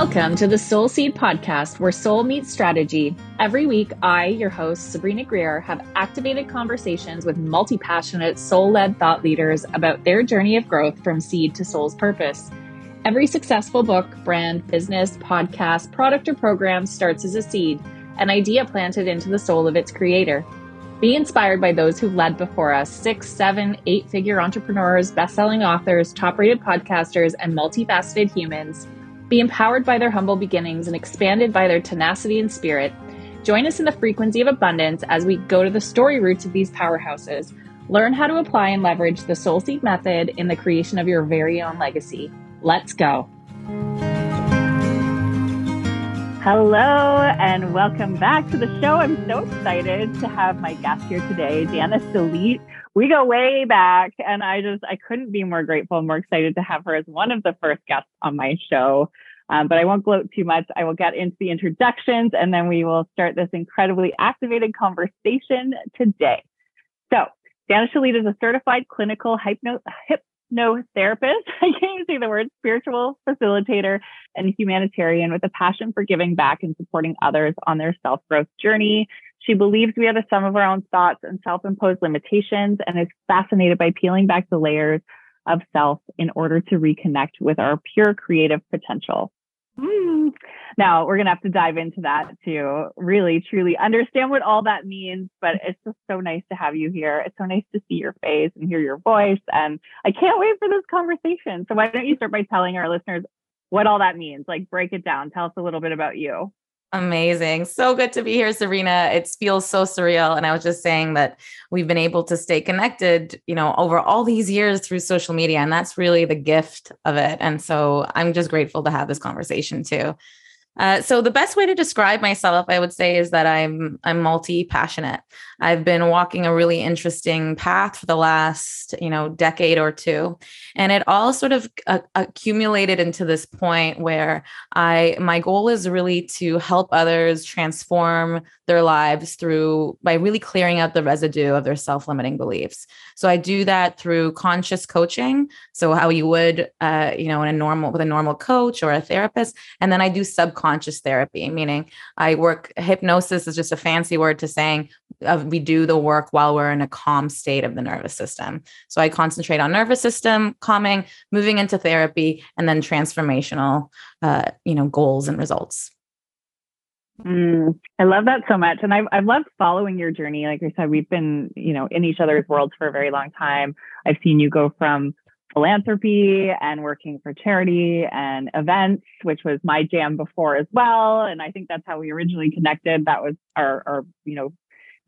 Welcome to the Soul Seed podcast, where soul meets strategy. Every week, I, your host, Sabrina Greer, have activated conversations with multi passionate, soul led thought leaders about their journey of growth from seed to soul's purpose. Every successful book, brand, business, podcast, product, or program starts as a seed, an idea planted into the soul of its creator. Be inspired by those who've led before us six, seven, eight figure entrepreneurs, best selling authors, top rated podcasters, and multifaceted humans be empowered by their humble beginnings and expanded by their tenacity and spirit. Join us in the frequency of abundance as we go to the story roots of these powerhouses. Learn how to apply and leverage the Soul Seed method in the creation of your very own legacy. Let's go. Hello, and welcome back to the show. I'm so excited to have my guest here today, Dana Shalit. We go way back, and I just I couldn't be more grateful and more excited to have her as one of the first guests on my show. Um, but I won't gloat too much. I will get into the introductions, and then we will start this incredibly activated conversation today. So, Dana Shalit is a certified clinical hypno, no therapist. I can't even say the word spiritual facilitator and humanitarian with a passion for giving back and supporting others on their self growth journey. She believes we are the sum of our own thoughts and self imposed limitations and is fascinated by peeling back the layers of self in order to reconnect with our pure creative potential. Mm. Now we're to have to dive into that to really truly understand what all that means. But it's just so nice to have you here. It's so nice to see your face and hear your voice. And I can't wait for this conversation. So why don't you start by telling our listeners what all that means? Like break it down. Tell us a little bit about you. Amazing. So good to be here, Sabrina. It feels so surreal. And I was just saying that we've been able to stay connected, you know, over all these years through social media. And that's really the gift of it. And so I'm just grateful to have this conversation too. Uh, so the best way to describe myself, I would say, is that I'm I'm multi passionate. I've been walking a really interesting path for the last you know decade or two, and it all sort of uh, accumulated into this point where I my goal is really to help others transform their lives through by really clearing out the residue of their self limiting beliefs. So I do that through conscious coaching. So how you would, uh, you know, in a normal with a normal coach or a therapist, and then I do subconscious therapy, meaning I work. Hypnosis is just a fancy word to saying uh, we do the work while we're in a calm state of the nervous system. So I concentrate on nervous system calming, moving into therapy, and then transformational, uh, you know, goals and results. Mm, I love that so much. And I've, I've loved following your journey. Like I said, we've been, you know, in each other's worlds for a very long time. I've seen you go from philanthropy and working for charity and events, which was my jam before as well. And I think that's how we originally connected. That was our, our you know,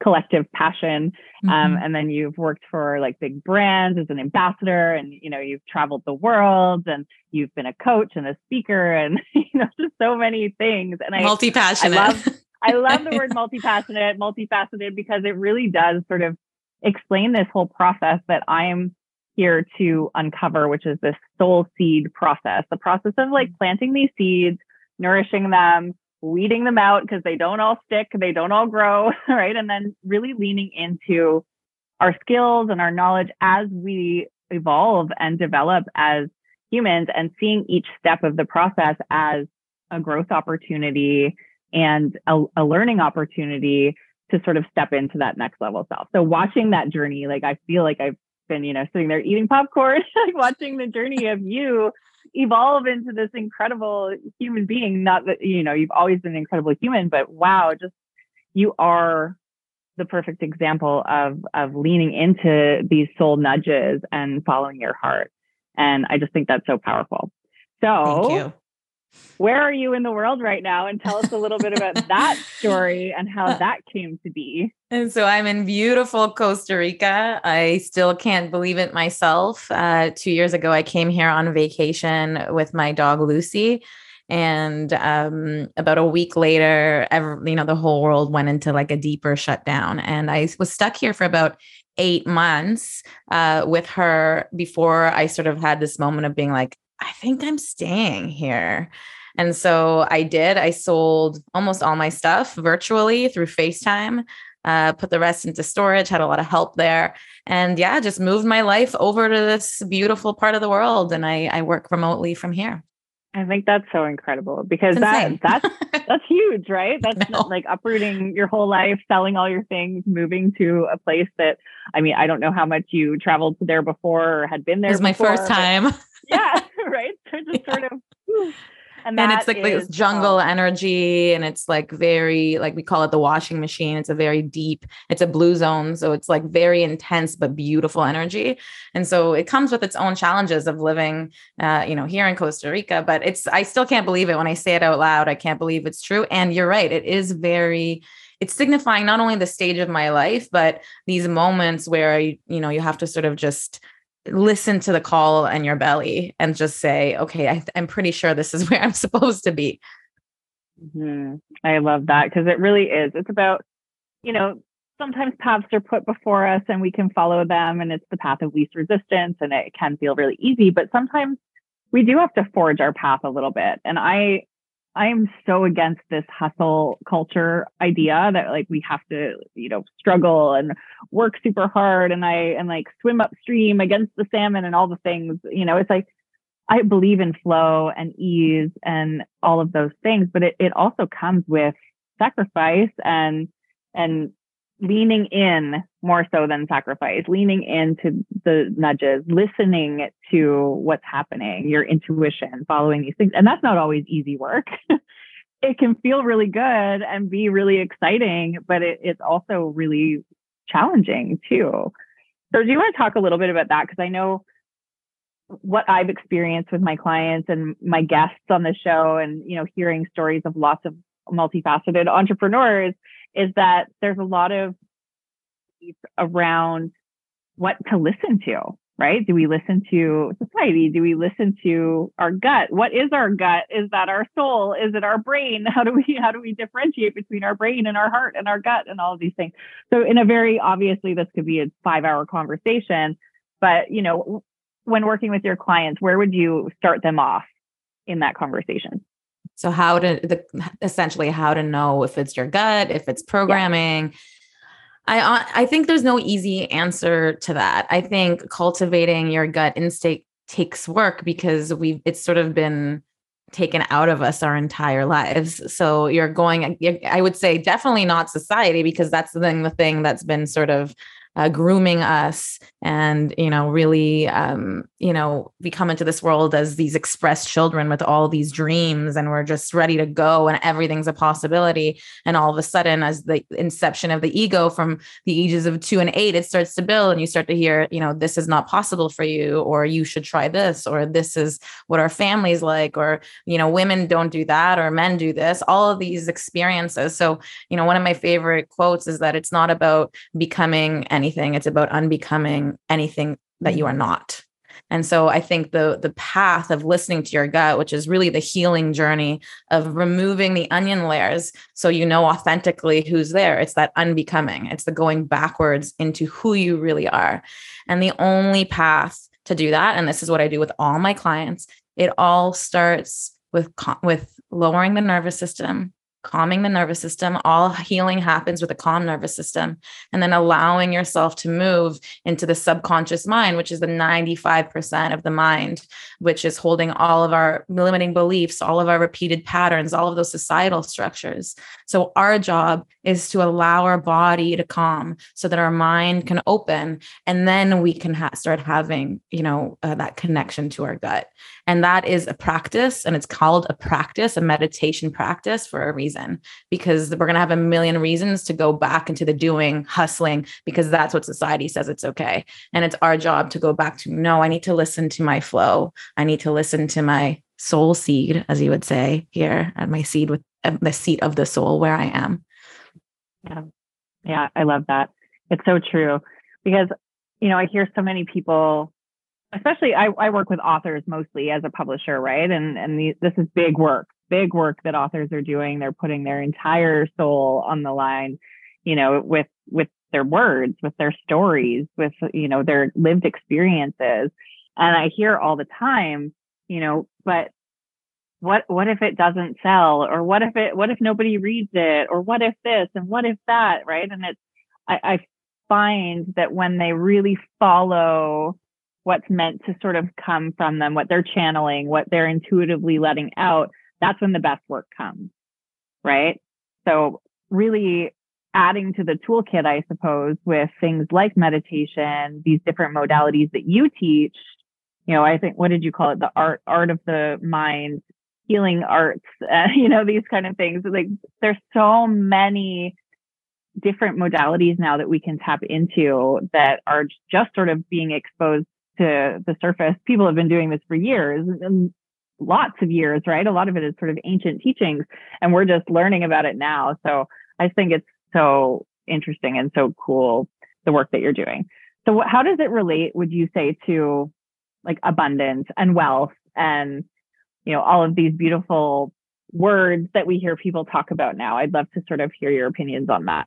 collective passion. Um, mm-hmm. Um, and then you've worked for like big brands as an ambassador and, you know, you've traveled the world and you've been a coach and a speaker and, you know, just so many things. And I, multi-passionate. I love, I love the word multi-passionate, multifaceted because it really does sort of explain this whole process that I'm here to uncover, which is this soul seed process, the process of like planting these seeds, nourishing them, weeding them out because they don't all stick, they don't all grow, right? And then really leaning into our skills and our knowledge as we evolve and develop as humans and seeing each step of the process as a growth opportunity and a, a learning opportunity to sort of step into that next level self. So watching that journey, like I feel like I've been, you know, sitting there eating popcorn, like watching the journey of you evolve into this incredible human being. Not that, you know, you've always been an incredible human, but wow, just you are the perfect example of of leaning into these soul nudges and following your heart. And I just think that's so powerful. So where are you in the world right now? And tell us a little bit about that story and how that came to be. And so I'm in beautiful Costa Rica. I still can't believe it myself. Uh, two years ago, I came here on vacation with my dog Lucy. And um, about a week later, every, you know, the whole world went into like a deeper shutdown. And I was stuck here for about eight months uh, with her before I sort of had this moment of being like, I think I'm staying here. And so I did. I sold almost all my stuff virtually through FaceTime, uh, put the rest into storage, had a lot of help there. And yeah, just moved my life over to this beautiful part of the world. And I, I work remotely from here. I think that's so incredible because that that's that's huge, right? That's like uprooting your whole life, selling all your things, moving to a place that I mean, I don't know how much you traveled there before or had been there. It was my first time. yeah, just sort of. Whew, and, and it's like is, this jungle um, energy and it's like very like we call it the washing machine. It's a very deep it's a blue zone so it's like very intense but beautiful energy. And so it comes with its own challenges of living uh, you know here in costa rica but it's i still can't believe it when i say it out loud. I can't believe it's true. And you're right it is very it's signifying not only the stage of my life but these moments where you know you have to sort of just listen to the call in your belly and just say, okay, I, am pretty sure this is where I'm supposed to be. Mm-hmm. I love that because it really is. It's about, you know, sometimes paths are put before us and we can follow them and it's the path of least resistance and it can feel really easy, but sometimes we do have to forge our path a little bit. And I, I am so against this hustle culture idea that like we have to, you know, struggle and work super hard and I and like swim upstream against the salmon and all the things. You know, it's like I believe in flow and ease and all of those things, but it, it also comes with sacrifice and and leaning in more so than sacrifice, leaning into the nudges, listening to what's happening, your intuition, following these things. And that's not always easy work. it can feel really good and be really exciting, but it, it's also really challenging too. So, do you want to talk a little bit about that? Because I know what I've experienced with my clients and my guests on the show, and you know, hearing stories of lots of multifaceted entrepreneurs is that there's a lot of around what to listen to, right? Do we listen to society? Do we listen to our gut? What is our gut? Is that our soul? Is it our brain? How do we how do we differentiate between our brain and our heart and our gut and all of these things? So in a very obviously this could be a 5-hour conversation, but you know, when working with your clients, where would you start them off in that conversation? So how to the essentially how to know if it's your gut, if it's programming. Yeah. I uh, I think there's no easy answer to that. I think cultivating your gut instinct takes work because we've it's sort of been taken out of us our entire lives. So you're going I would say definitely not society because that's the thing the thing that's been sort of uh, grooming us and you know really um, you know we come into this world as these expressed children with all these dreams and we're just ready to go and everything's a possibility. And all of a sudden as the inception of the ego from the ages of two and eight it starts to build and you start to hear you know this is not possible for you or you should try this or this is what our families like or you know women don't do that or men do this all of these experiences. So you know one of my favorite quotes is that it's not about becoming an anything it's about unbecoming anything that you are mm-hmm. not. And so i think the the path of listening to your gut which is really the healing journey of removing the onion layers so you know authentically who's there it's that unbecoming. It's the going backwards into who you really are. And the only path to do that and this is what i do with all my clients it all starts with with lowering the nervous system calming the nervous system. All healing happens with a calm nervous system. And then allowing yourself to move into the subconscious mind, which is the 95% of the mind, which is holding all of our limiting beliefs, all of our repeated patterns, all of those societal structures. So, our job is to allow our body to calm so that our mind can open. And then we can ha- start having, you know, uh, that connection to our gut. And that is a practice, and it's called a practice, a meditation practice for a reason, because we're going to have a million reasons to go back into the doing, hustling, because that's what society says it's okay. And it's our job to go back to no, I need to listen to my flow. I need to listen to my soul seed, as you would say here, at my seed with the seat of the soul where I am. Yeah. Yeah. I love that. It's so true because, you know, I hear so many people especially I, I work with authors mostly as a publisher, right? And and the, this is big work, big work that authors are doing. They're putting their entire soul on the line, you know, with with their words, with their stories, with you know their lived experiences. And I hear all the time, you know, but what what if it doesn't sell, or what if it what if nobody reads it, or what if this and what if that, right? And it's I, I find that when they really follow what's meant to sort of come from them, what they're channeling, what they're intuitively letting out, that's when the best work comes. Right. So really adding to the toolkit, I suppose, with things like meditation, these different modalities that you teach. You know, I think, what did you call it? The art, art of the mind, healing arts, uh, you know, these kind of things. Like there's so many different modalities now that we can tap into that are just sort of being exposed to the surface. People have been doing this for years lots of years, right? A lot of it is sort of ancient teachings and we're just learning about it now. So I think it's so interesting and so cool, the work that you're doing. So how does it relate, would you say, to like abundance and wealth and, you know, all of these beautiful words that we hear people talk about now? I'd love to sort of hear your opinions on that.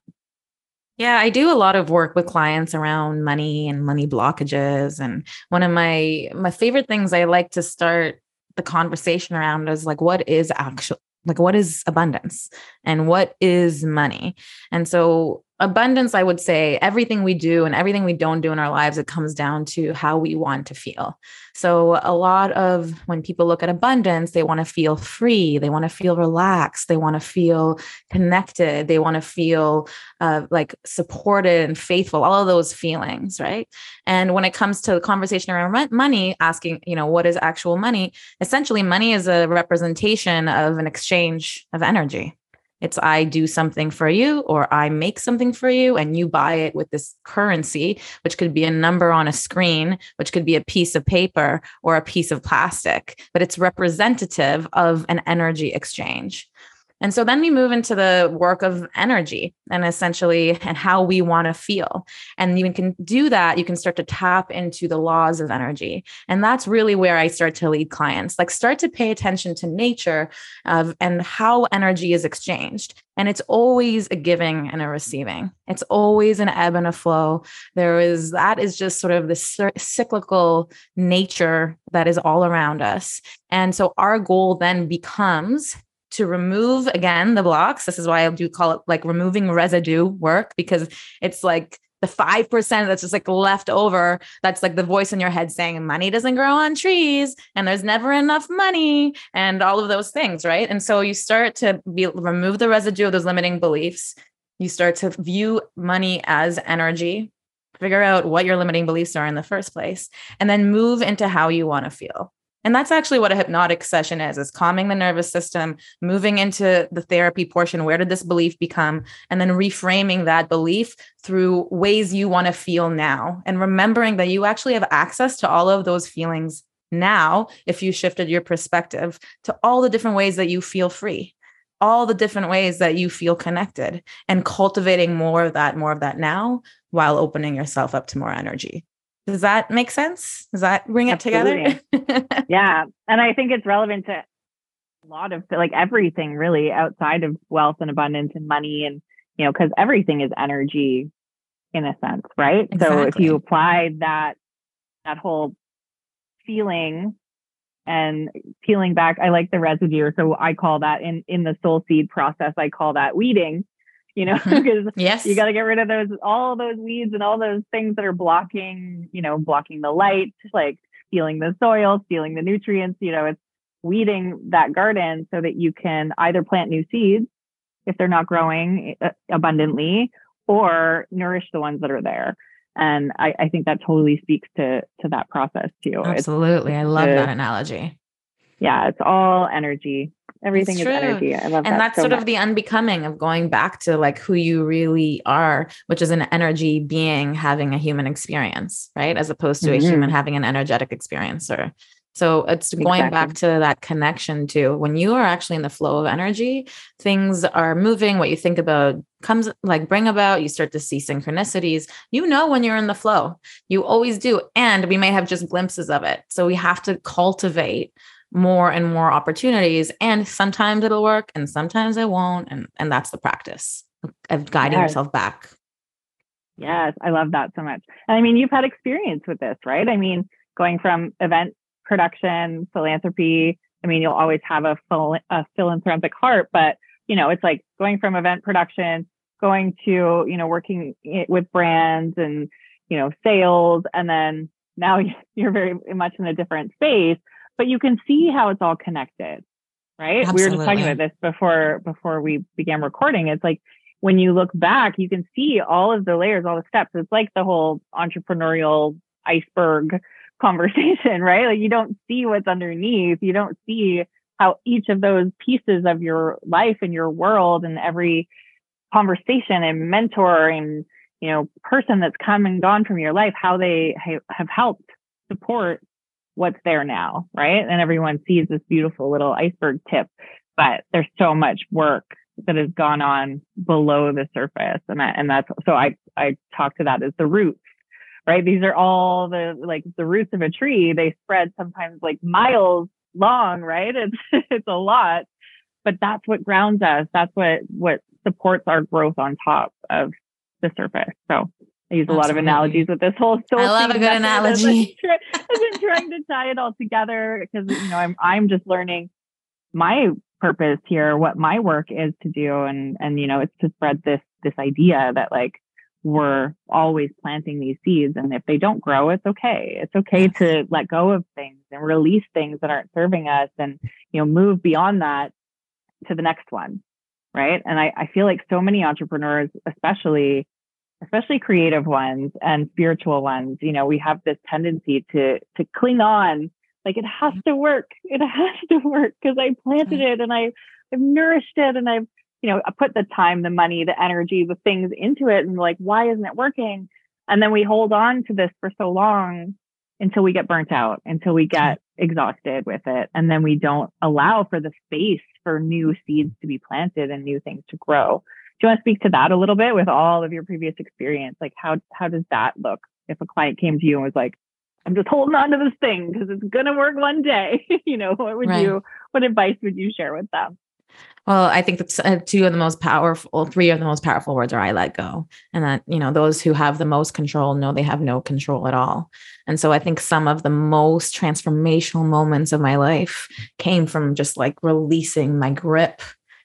Yeah, I do a lot of work with clients around money and money blockages. And one of my my favorite things I like to start the conversation around is like what is actual like what is abundance and what is money and so abundance i would say everything we do and everything we don't do in our lives it comes down to how we want to feel. So a lot of when people look at abundance they want to feel free they want to feel relaxed they want to feel connected they want to feel uh, like supported and faithful all of those feelings right? And when it comes to the conversation around money asking you know what is actual money? Essentially money is a representation of an exchange of energy it's I do something for you or I make something for you and you buy it with this currency, which could be a number on a screen, which could be a piece of paper or a piece of plastic, but it's representative of an energy exchange. And so then we move into the work of energy and essentially and how we want to feel. And you can do that, you can start to tap into the laws of energy. And that's really where I start to lead clients. Like start to pay attention to nature of and how energy is exchanged. And it's always a giving and a receiving. It's always an ebb and a flow. There is that is just sort of the cyclical nature that is all around us. And so our goal then becomes to remove again the blocks. This is why I do call it like removing residue work because it's like the 5% that's just like left over. That's like the voice in your head saying money doesn't grow on trees and there's never enough money and all of those things. Right. And so you start to be, remove the residue of those limiting beliefs. You start to view money as energy, figure out what your limiting beliefs are in the first place, and then move into how you want to feel. And that's actually what a hypnotic session is, is calming the nervous system, moving into the therapy portion. Where did this belief become? And then reframing that belief through ways you want to feel now. And remembering that you actually have access to all of those feelings now if you shifted your perspective to all the different ways that you feel free all the different ways that you feel connected and cultivating more of that more of that now while opening yourself up to more energy does that make sense? Does that bring it together? yeah. And I think it's relevant to a lot of like everything really outside of wealth and abundance and money and, you know, because everything is energy in a sense, right? Exactly. So if you apply that, that whole feeling and peeling back, I like the residue. So I call that in, in the soul seed process, I call that weeding you know, because mm-hmm. yes. you got to get rid of those, all those weeds and all those things that are blocking, you know, blocking the light, like stealing the soil, stealing the nutrients, you know, it's weeding that garden so that you can either plant new seeds if they're not growing uh, abundantly or nourish the ones that are there. And I, I think that totally speaks to to that process too. Absolutely. It's, I love that analogy. Yeah, it's all energy everything is energy. I love and that that's so sort much. of the unbecoming of going back to like who you really are, which is an energy being having a human experience, right? As opposed to mm-hmm. a human having an energetic experience or so it's going exactly. back to that connection to when you are actually in the flow of energy, things are moving. What you think about comes like bring about, you start to see synchronicities. You know when you're in the flow, you always do. And we may have just glimpses of it. So we have to cultivate more and more opportunities and sometimes it'll work and sometimes it won't and and that's the practice of guiding yes. yourself back. Yes i love that so much. And i mean you've had experience with this right? I mean going from event production philanthropy i mean you'll always have a, phil- a philanthropic heart but you know it's like going from event production going to you know working with brands and you know sales and then now you're very much in a different space, but you can see how it's all connected, right? Absolutely. We were just talking about this before before we began recording. It's like when you look back, you can see all of the layers, all the steps. It's like the whole entrepreneurial iceberg conversation, right? Like you don't see what's underneath. You don't see how each of those pieces of your life and your world and every conversation and mentor and you know person that's come and gone from your life how they ha- have helped support what's there now right? And everyone sees this beautiful little iceberg tip but there's so much work that has gone on below the surface. And and that's so i i talk to that as the roots right? These are all the like the roots of a tree. They spread sometimes like miles long right? It's it's a lot but that's what grounds us. That's what what supports our growth on top of the surface. So I use a lot of analogies with this whole. I love a good analogy. I've been trying to tie it all together because you know I'm I'm just learning my purpose here, what my work is to do, and and you know it's to spread this this idea that like we're always planting these seeds, and if they don't grow, it's okay. It's okay to let go of things and release things that aren't serving us, and you know move beyond that to the next one right? And I, I feel like so many entrepreneurs, especially especially creative ones and spiritual ones, you know, we have this tendency to to cling on, like it has mm-hmm. to work, it has to work because I planted mm-hmm. it and I, I've nourished it and I've you know I put the time, the money, the energy, the things into it, and like why isn't it working? And then we hold on to this for so long until we get burnt out, until we get mm-hmm. exhausted with it, and then we don't allow for the space for new seeds to be planted and new things to grow. Do you want to speak to that a little bit with all of your previous experience? Like how how does that look if a client came to you and was like, I'm just holding on to this thing because it's gonna work one day. you know, what would right. you what advice would you share with them? Well, I think that's uh, two of the most powerful, three of the most powerful words are I let go. And that, you know, those who have the most control know they have no control at all. And so I think some of the most transformational moments of my life came from just like releasing my grip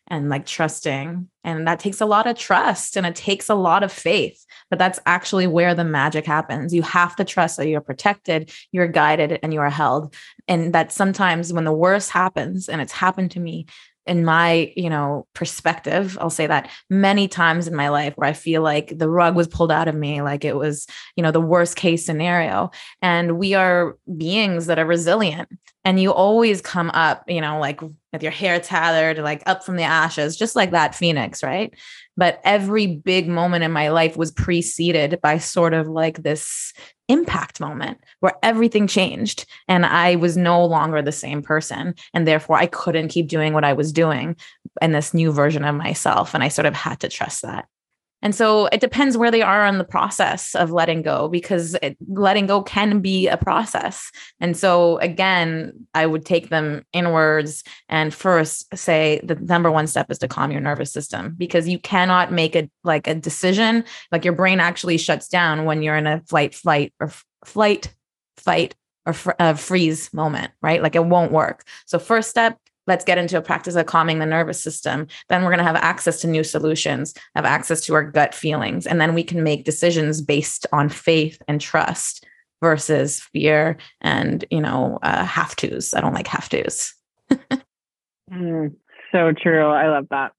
and like trusting. And that takes a lot of trust and it takes a lot of faith. But that's actually where the magic happens. You have to trust that you're protected, you're guided, and you are held. And that sometimes when the worst happens, and it's happened to me, in my you know perspective i'll say that many times in my life where i feel like the rug was pulled out of me like it was you know the worst case scenario. And we are beings that are resilient. And you always come up you know like with your hair tethered like up from the ashes just like that phoenix right but every big moment in my life was preceded by sort of like this impact moment where everything changed and I was no longer the same person. And therefore, I couldn't keep doing what I was doing in this new version of myself. And I sort of had to trust that. And so it depends where they are on the process of letting go because it, letting go can be a process. And so again, I would take them inwards and first say the number one step is to calm your nervous system because you cannot make a like a decision like your brain actually shuts down when you're in a flight flight or f- flight fight or fr- uh, freeze moment, right? Like it won't work. So first step let's get into a practice of calming the nervous system. Then we're going to have access to new solutions have access to our gut feelings and then we can make decisions based on faith and trust versus fear and you know uh, have to's i don't like have to's mm, so true. I love that.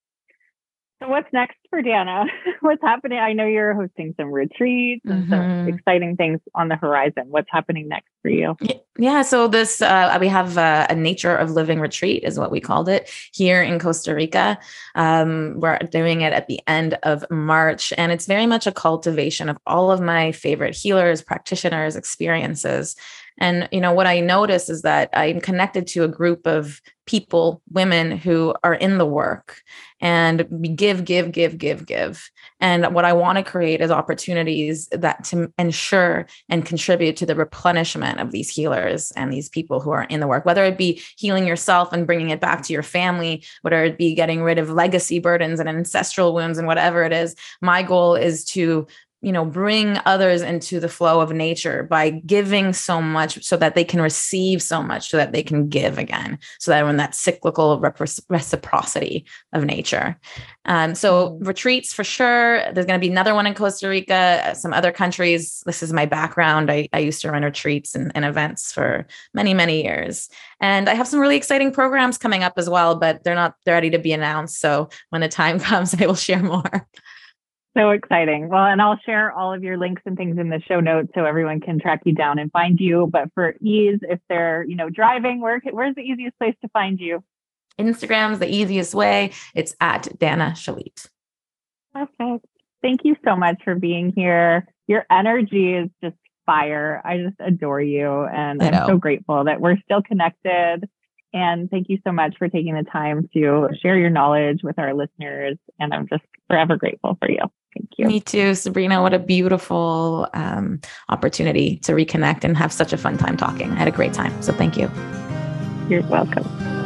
So what's next for Dana? what's happening? I know you're hosting some retreats and mm-hmm. some exciting things on the horizon. What's happening next for you? Yeah, so this uh, we have a, a, nature of living retreat is what we called it here in Costa Rica. Um, we're doing it at the end of March, and it's very much a cultivation of all of my favorite healers, practitioners, experiences. And you know what I notice is that I'm connected to a group of people, women who are in the work and give, give, give, give, give. And what I want to create is opportunities that to ensure and contribute to the replenishment of these healers and these people who are in the work, whether it be healing yourself and bringing it back to your family, whether it be getting rid of legacy burdens and ancestral wounds and whatever it is. My goal is to you know bring others into the flow of nature by giving so much so that they can receive so much so that they can give again so that when that cyclical reciprocity of nature. Um, so mm-hmm. retreats for sure. There's going to be another one in costa rica some other countries. This is my background. I, I used to run retreats and, and events for many many years. And i have some really exciting programs coming up as well but they're not they're ready to be announced. So when the time comes i will share more so exciting. Well, and I'll share all of your links and things in the show notes so everyone can track you down and find you. But for ease, if they're, you know, driving, where where's the easiest place to find you? Instagram's the easiest way. It's at Dana Shalit. Perfect. Thank you so much for being here. Your energy is just fire. I just adore you. And I'm so grateful that we're still connected and thank you so much for taking the time to share your knowledge with our listeners. And I'm just forever grateful for you. Thank you. Me too, Sabrina. What a beautiful um, opportunity to reconnect and have such a fun time talking. I had a great time. So thank you. You're welcome.